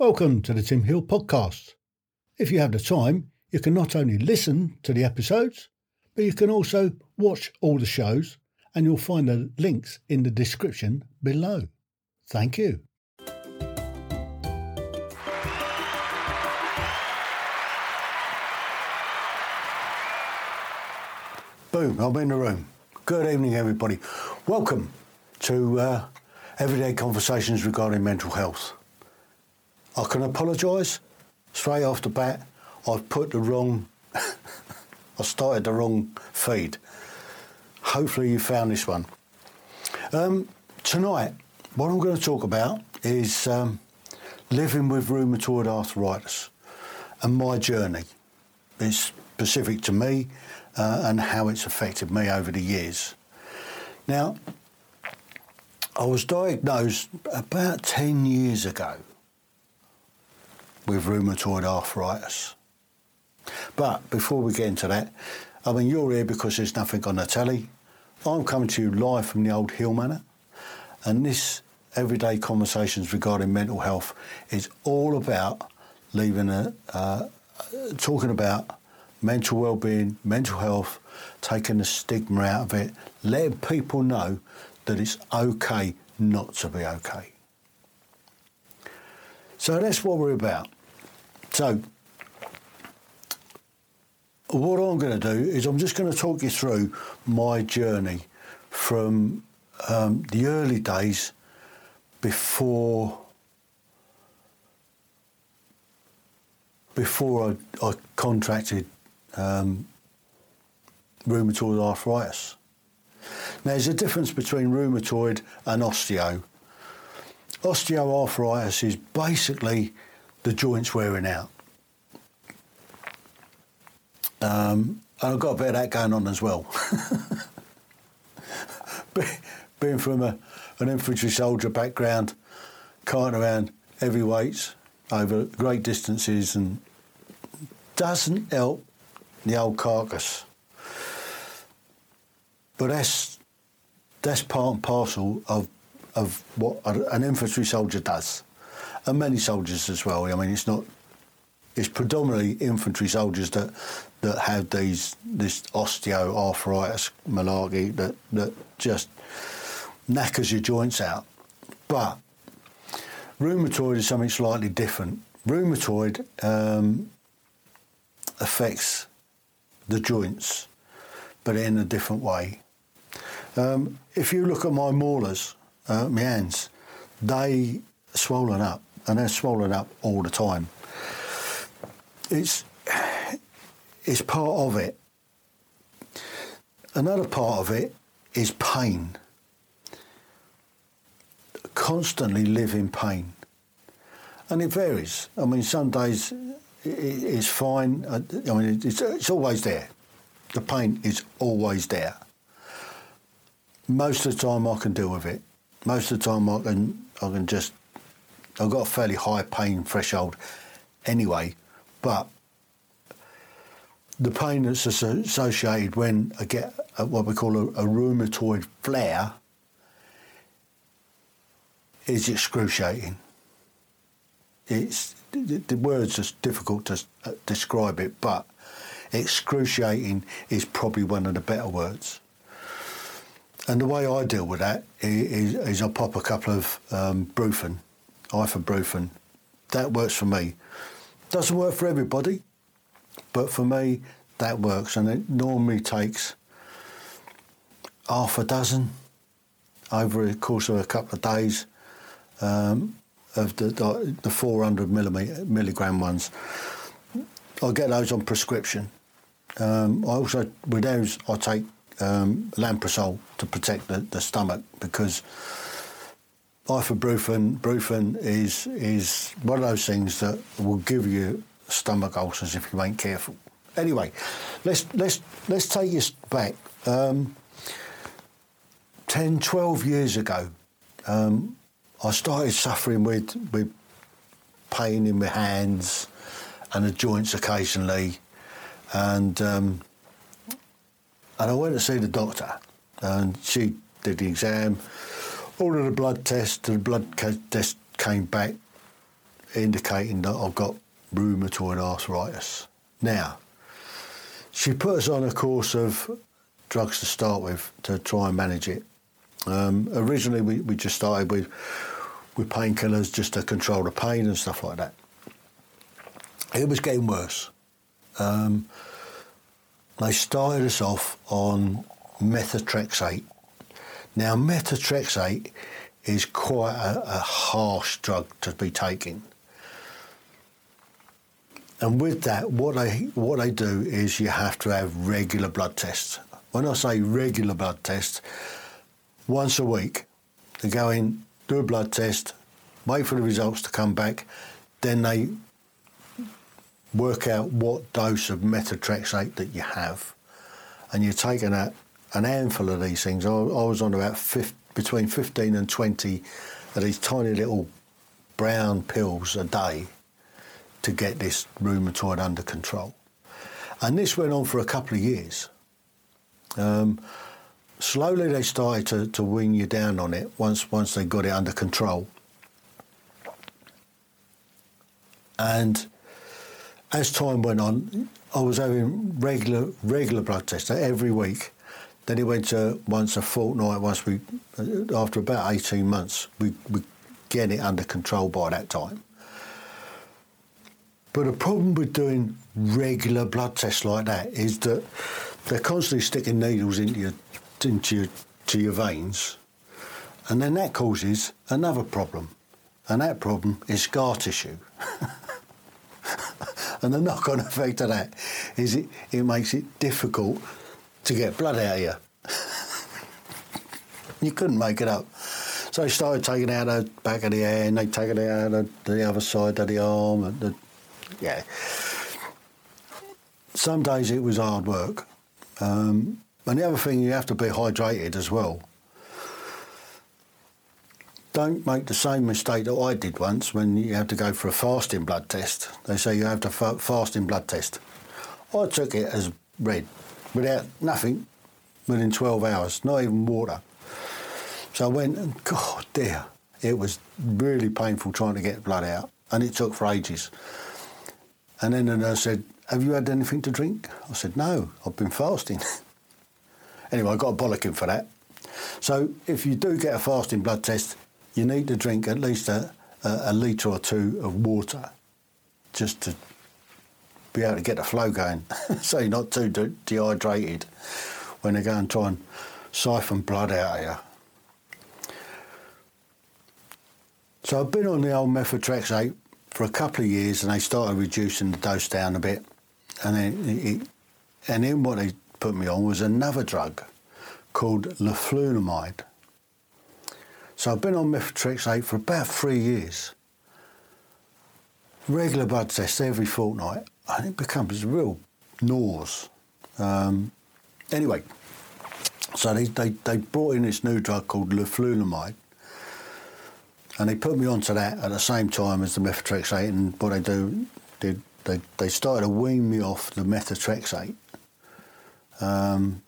Welcome to the Tim Hill Podcast. If you have the time, you can not only listen to the episodes, but you can also watch all the shows, and you'll find the links in the description below. Thank you. Boom, I'm in the room. Good evening, everybody. Welcome to uh, Everyday Conversations regarding mental health. I can apologise straight off the bat. I've put the wrong, I started the wrong feed. Hopefully, you found this one. Um, tonight, what I'm going to talk about is um, living with rheumatoid arthritis and my journey. It's specific to me uh, and how it's affected me over the years. Now, I was diagnosed about 10 years ago with rheumatoid arthritis. But before we get into that, I mean, you're here because there's nothing on the telly. I'm coming to you live from the old Hill Manor, and this everyday conversations regarding mental health is all about leaving a uh, talking about mental well-being, mental health, taking the stigma out of it, letting people know that it's okay not to be okay. So that's what we're about. So, what I'm going to do is I'm just going to talk you through my journey from um, the early days before before I, I contracted um, rheumatoid arthritis. Now, there's a difference between rheumatoid and osteo. Osteoarthritis is basically the joints wearing out. Um, and I've got a bit of that going on as well. Being from a, an infantry soldier background, carting around heavy weights over great distances and doesn't help the old carcass. But that's that's part and parcel of of what an infantry soldier does, and many soldiers as well. I mean, it's not. It's predominantly infantry soldiers that that have these this osteoarthritis malarkey that that just knackers your joints out. But rheumatoid is something slightly different. Rheumatoid um, affects the joints, but in a different way. Um, if you look at my maulers, uh, my hands, they swollen up, and they're swallowed up all the time. It's it's part of it. Another part of it is pain. Constantly live in pain, and it varies. I mean, some days it's fine. I mean, it's, it's always there. The pain is always there. Most of the time, I can deal with it. Most of the time, I can I can just. I've got a fairly high pain threshold, anyway, but the pain that's associated when I get what we call a, a rheumatoid flare is excruciating. It's the, the words are difficult to uh, describe it, but excruciating is probably one of the better words. And the way I deal with that is, is I pop a couple of um, Brufen, ibuprofen. That works for me. Doesn't work for everybody, but for me, that works. And it normally takes half a dozen over the course of a couple of days. Um, of the, the 400 milligram ones. I get those on prescription. Um, I also, with those, I take um, to protect the, the stomach because ibuprofen Brufen is is one of those things that will give you stomach ulcers if you ain't careful. Anyway, let's let's let's take you back. Um, 10, 12 years ago, um, I started suffering with with pain in my hands and the joints occasionally, and um, and I went to see the doctor, and she did the exam, all of the blood tests, the blood test came back indicating that I've got rheumatoid arthritis. Now, she put us on a course of drugs to start with to try and manage it. Um, originally, we, we just started with with painkillers just to control the pain and stuff like that. It was getting worse. Um, they started us off on methotrexate. Now, methotrexate is quite a, a harsh drug to be taking. And with that, what they what they do is you have to have regular blood tests. When I say regular blood tests, once a week, they go in, do a blood test, wait for the results to come back, then they work out what dose of methotrexate that you have, and you're taking a, an handful of these things. I, I was on about 50, between 15 and 20 of these tiny little brown pills a day to get this rheumatoid under control. And this went on for a couple of years. Um, slowly they started to, to wean you down on it once, once they got it under control. And as time went on, I was having regular regular blood tests every week. Then it went to once a fortnight. Once we, after about eighteen months, we we get it under control by that time. But the problem with doing regular blood tests like that is that they're constantly sticking needles into your, into your, to your veins, and then that causes another problem, and that problem is scar tissue. and the knock-on effect of that is it, it makes it difficult to get blood out of you. you couldn't make it up. So they started taking out the back of the hand, they take it out of the other side of the arm, the yeah. Some days it was hard work. Um, and the other thing, you have to be hydrated as well. Don't make the same mistake that I did once when you had to go for a fasting blood test. They say you have to fa- fasting blood test. I took it as red, without nothing, within 12 hours, not even water. So I went and, God dear, it was really painful trying to get blood out, and it took for ages. And then the nurse said, Have you had anything to drink? I said, No, I've been fasting. anyway, I got a bollocking for that. So if you do get a fasting blood test, you need to drink at least a, a, a litre or two of water just to be able to get the flow going so you're not too de- dehydrated when they go and try and siphon blood out of you. So I've been on the old methotrexate for a couple of years, and they started reducing the dose down a bit, and then it, and then what they put me on was another drug called leflunomide. So I've been on methotrexate for about three years. Regular blood tests every fortnight, and it becomes a real nose. Um, anyway, so they, they, they brought in this new drug called leflunomide, and they put me onto that at the same time as the methotrexate. And what they do, they they, they started to wean me off the methotrexate. Because um,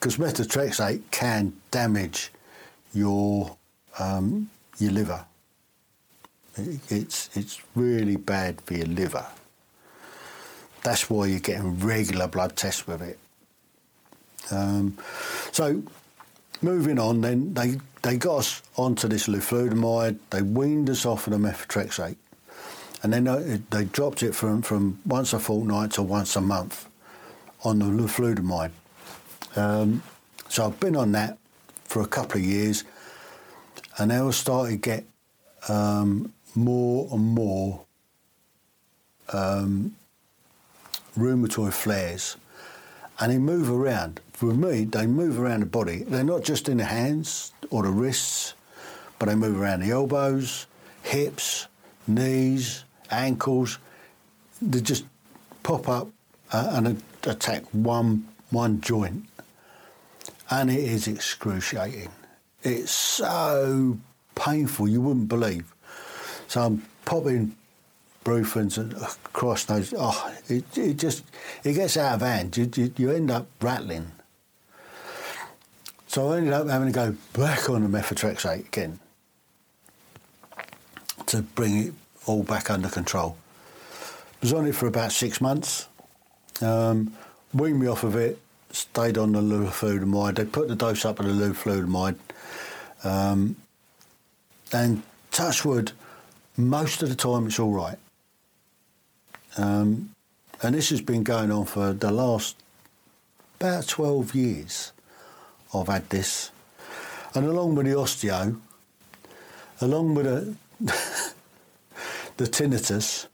methotrexate can damage your um, your liver. It, it's it's really bad for your liver. That's why you're getting regular blood tests with it. Um, so moving on, then they, they got us onto this leflunomide. They weaned us off of the methotrexate, and then they, they dropped it from, from once a fortnight to once a month on the leflunomide. Um, so I've been on that for a couple of years, and now I started to get um, more and more um, rheumatoid flares, and they move around for me, they move around the body. They're not just in the hands or the wrists, but they move around the elbows, hips, knees, ankles. They just pop up uh, and attack one one joint, and it is excruciating. It's so painful you wouldn't believe. So I'm popping Brufens and uh, cross knows. Oh, it, it just it gets out of hand. You, you, you end up rattling. So I ended up having to go back on the methotrexate again to bring it all back under control. Was on it for about six months. Um, weaned me off of it. Stayed on the leflunomide. They put the dose up of the leflunomide. Um, and touchwood, most of the time it's all right. Um, and this has been going on for the last about 12 years. I've had this. And along with the osteo, along with the, the tinnitus,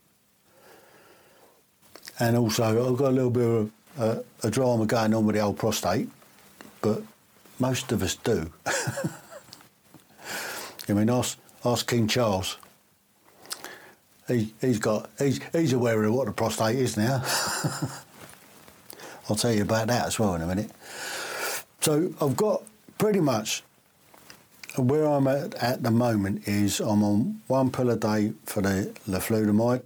and also I've got a little bit of a, a drama going on with the old prostate, but most of us do. I mean, ask, ask King Charles. He, he's got he's, he's aware of what the prostate is now. I'll tell you about that as well in a minute. So I've got pretty much where I'm at at the moment is I'm on one pill a day for the leflunomide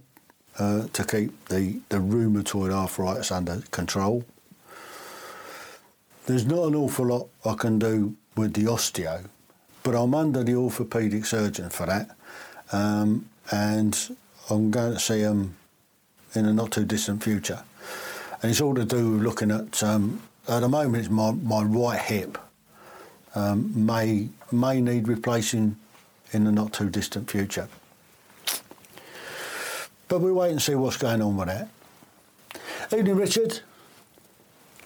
uh, to keep the, the rheumatoid arthritis under control. There's not an awful lot I can do with the osteo, but I'm under the orthopaedic surgeon for that, um, and I'm going to see him in a not too distant future. And it's all to do with looking at, um, at the moment, it's my, my right hip um, may, may need replacing in the not too distant future. But we wait and see what's going on with that. Evening, Richard.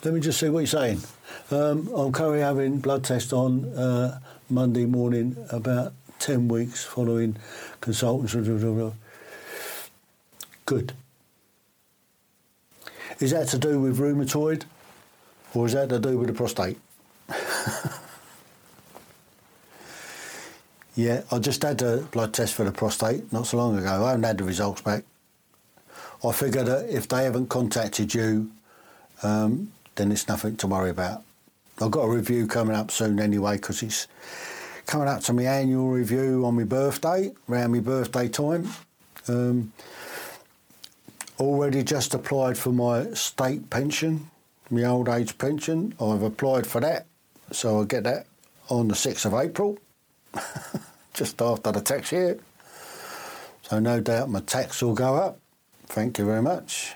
Let me just see what you're saying. Um, I'm currently having blood test on uh, Monday morning, about 10 weeks following consultants. Good. Is that to do with rheumatoid or is that to do with the prostate? yeah, I just had a blood test for the prostate not so long ago. I haven't had the results back. I figure that if they haven't contacted you, um, then it's nothing to worry about. I've got a review coming up soon anyway because it's coming up to my annual review on my birthday, around my birthday time. Um, already just applied for my state pension, my old age pension. I've applied for that, so I'll get that on the 6th of April, just after the tax year. So no doubt my tax will go up. Thank you very much.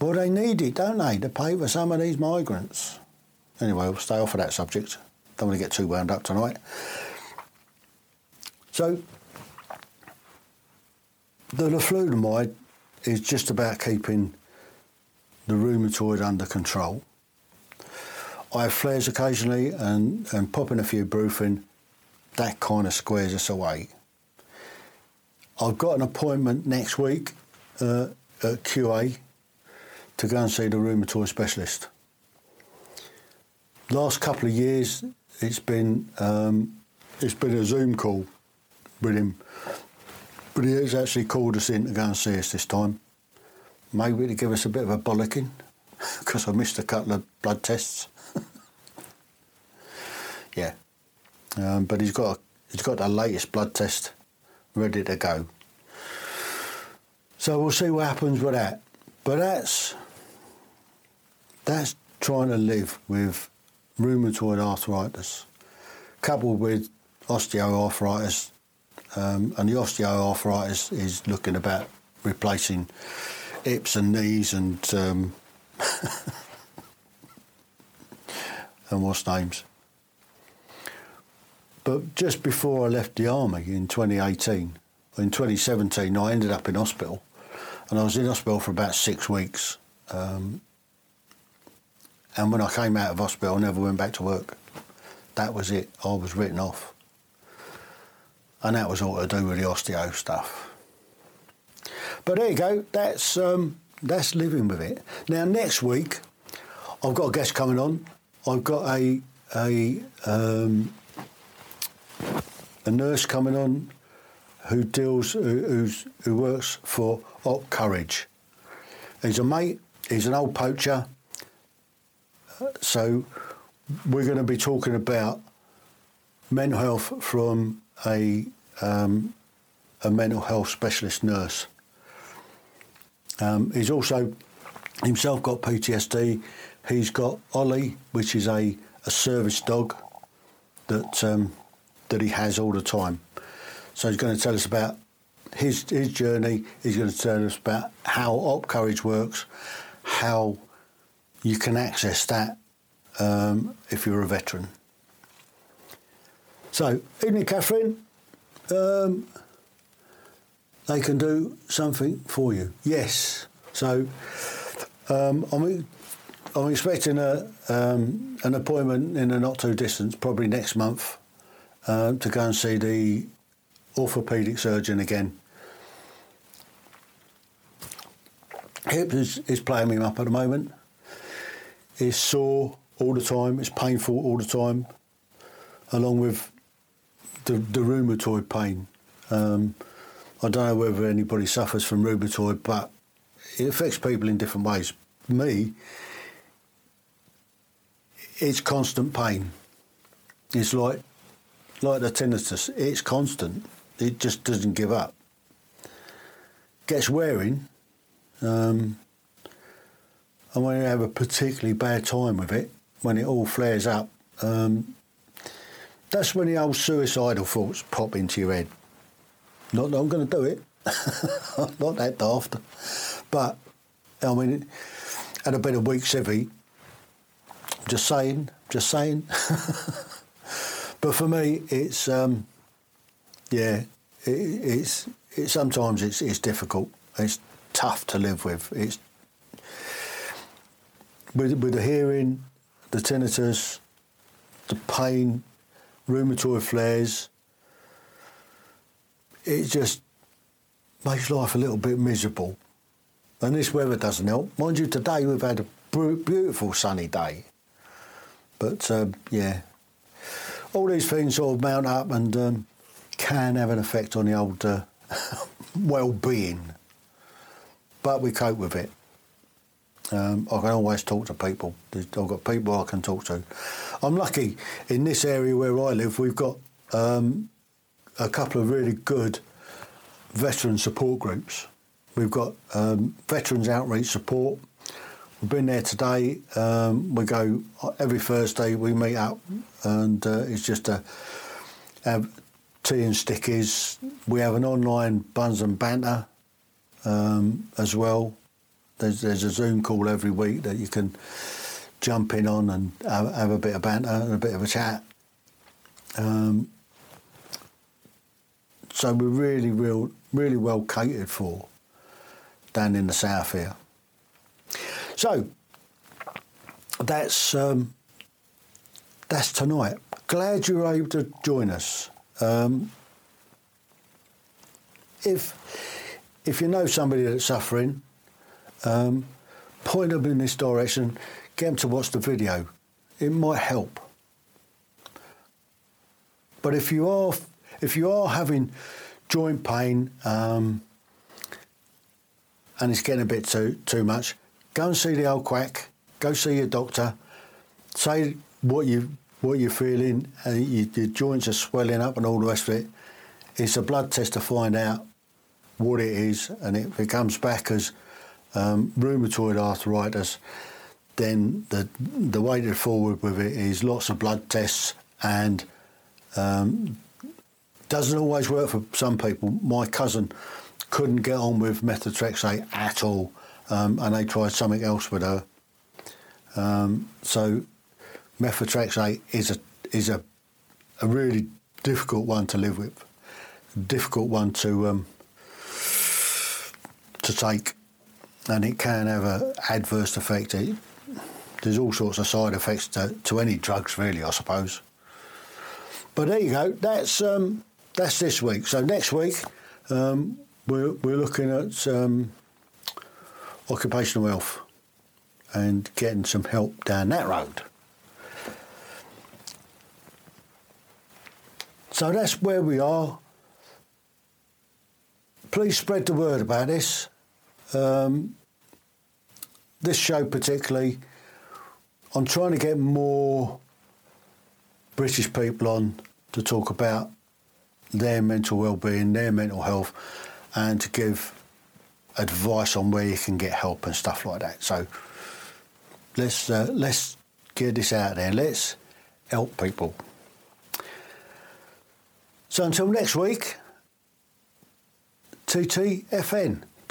Well, they need it, don't they, to pay for some of these migrants. Anyway, we'll stay off of that subject. Don't want to get too wound up tonight. So, the leflunomide is just about keeping the rheumatoid under control. I have flares occasionally and, and popping a few brufen, that kind of squares us away. I've got an appointment next week uh, at QA to go and see the rheumatoid specialist. Last couple of years, it's been um, it's been a Zoom call with him but he has actually called us in to go and see us this time. Maybe to give us a bit of a bollocking, because I missed a couple of blood tests. yeah. Um, but he's got a, he's got the latest blood test ready to go. So we'll see what happens with that. But that's that's trying to live with rheumatoid arthritis, coupled with osteoarthritis um, and the osteoarthritis is looking about replacing hips and knees and um, and what's names. But just before I left the army in 2018, in 2017, I ended up in hospital, and I was in hospital for about six weeks. Um, and when I came out of hospital, I never went back to work. That was it. I was written off and that was all to do with the osteo stuff. But there you go. That's um, that's living with it. Now next week, I've got a guest coming on. I've got a a um, a nurse coming on who deals who, who works for Op Courage. He's a mate. He's an old poacher. So we're going to be talking about mental health from a um, a mental health specialist nurse. Um, he's also himself got PTSD. He's got Ollie, which is a, a service dog that um, that he has all the time. So he's going to tell us about his his journey. He's going to tell us about how Op Courage works, how you can access that um, if you're a veteran. So, evening, Catherine. Um, they can do something for you. Yes. So, um, I'm, I'm expecting a, um, an appointment in a not too distant, probably next month, uh, to go and see the orthopaedic surgeon again. Hip is, is playing me up at the moment. It's sore all the time, it's painful all the time, along with the, the rheumatoid pain. Um, I don't know whether anybody suffers from rheumatoid, but it affects people in different ways. Me, it's constant pain. It's like like the tinnitus. It's constant. It just doesn't give up. Gets wearing. Um, and when you have a particularly bad time with it, when it all flares up, um, that's when the old suicidal thoughts pop into your head. Not that I'm going to do it, not that daft, but I mean, had a bit of weak civvy. Just saying, just saying. but for me, it's um, yeah, it, it's it, sometimes it's it's difficult. It's tough to live with. It's with with the hearing, the tinnitus, the pain, rheumatoid flares. It just makes life a little bit miserable. And this weather doesn't help. Mind you, today we've had a beautiful sunny day. But um, yeah, all these things sort of mount up and um, can have an effect on the old uh, well-being. But we cope with it. Um, I can always talk to people. I've got people I can talk to. I'm lucky in this area where I live. We've got um, a couple of really good veteran support groups. We've got um, veterans outreach support. We've been there today. Um, we go every Thursday. We meet up, and uh, it's just a have tea and stickies. We have an online buns and banter um, as well there's, there's a Zoom call every week that you can jump in on and have, have a bit of banter and a bit of a chat. Um, so we're really, real, really well catered for down in the south here. So that's um, that's tonight. Glad you were able to join us. Um, if if you know somebody that's suffering, um, point them in this direction, get them to watch the video. It might help. But if you are if you are having joint pain um, and it's getting a bit too too much, go and see the old quack. Go see your doctor. Say what you what you're feeling. Uh, you, your joints are swelling up and all the rest of it. It's a blood test to find out what it is, and if it comes back as um, rheumatoid arthritis, then the the way to forward with it is lots of blood tests and um, doesn't always work for some people. My cousin couldn't get on with methotrexate at all, um, and they tried something else with her. Um, so methotrexate is a is a a really difficult one to live with, difficult one to um, to take and it can have an adverse effect. It, there's all sorts of side effects to, to, any drugs, really, I suppose. But there you go. That's um, that's this week. So next week um, we're we're looking at um, occupational health and getting some help down that road. So that's where we are. Please spread the word about this. Um, this show, particularly, I'm trying to get more British people on to talk about their mental well-being, their mental health, and to give advice on where you can get help and stuff like that. So let's uh, let's get this out there. Let's help people. So until next week, TTFN.